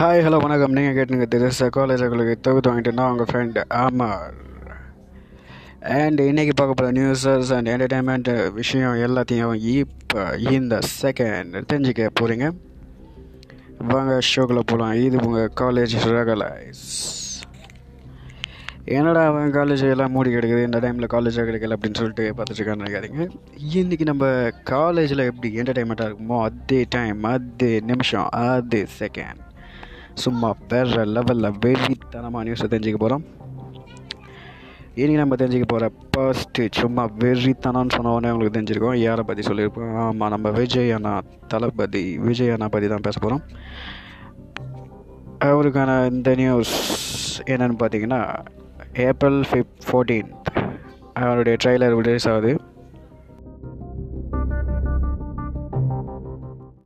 Hi hello வணக்கம். நீங்கள் கேட்டுங்க திஸ் காலேஜ் உங்களுக்கு தொகுத்து வாங்கிட்டு உங்கள் ஃப்ரெண்ட் ஆமார் அண்ட் இன்றைக்கி பார்க்க போகிற நியூஸஸ் அண்ட் என்டர்டைன்மெண்ட் விஷயம் எல்லாத்தையும் இப்போ இந்த செகண்ட் தெரிஞ்சுக்க போகிறீங்க வாங்க ஷோக்குள்ளே போகலாம் இது உங்கள் காலேஜ் ரகலைஸ் என்னடா அவன் காலேஜ் எல்லாம் மூடி கிடைக்குது? இந்த டைமில் காலேஜாக கிடைக்கல அப்படின்னு சொல்லிட்டு பார்த்துட்டுருக்கான் நினைக்காதீங்க. இன்றைக்கி நம்ம காலேஜில் எப்படி என்டர்டைன்மெண்ட்டாக இருக்குமோ அதே டைம் அதே நிமிஷம் அதே செகண்ட் சும்மா வேற லெவலில் வெறித்தனமாக நியூஸை தெரிஞ்சுக்க போகிறோம் இனி நம்ம தெரிஞ்சுக்க போகிற ஃபஸ்ட்டு சும்மா வெறித்தனம்னு சொன்ன உடனே உங்களுக்கு தெரிஞ்சிருக்கோம். யாரை பற்றி சொல்லியிருப்போம்? ஆமாம் நம்ம விஜய் அண்ணா தளபதி விஜய் அண்ணா பற்றி தான் பேச போகிறோம் அவருக்கான இந்த நியூஸ் என்னென்னு பார்த்தீங்கன்னா ஏப்ரல் ஃபிஃப்ட் ஃபோர்டீன்த் அவருடைய ட்ரெய்லர் ரிலீஸ் ஆகுது.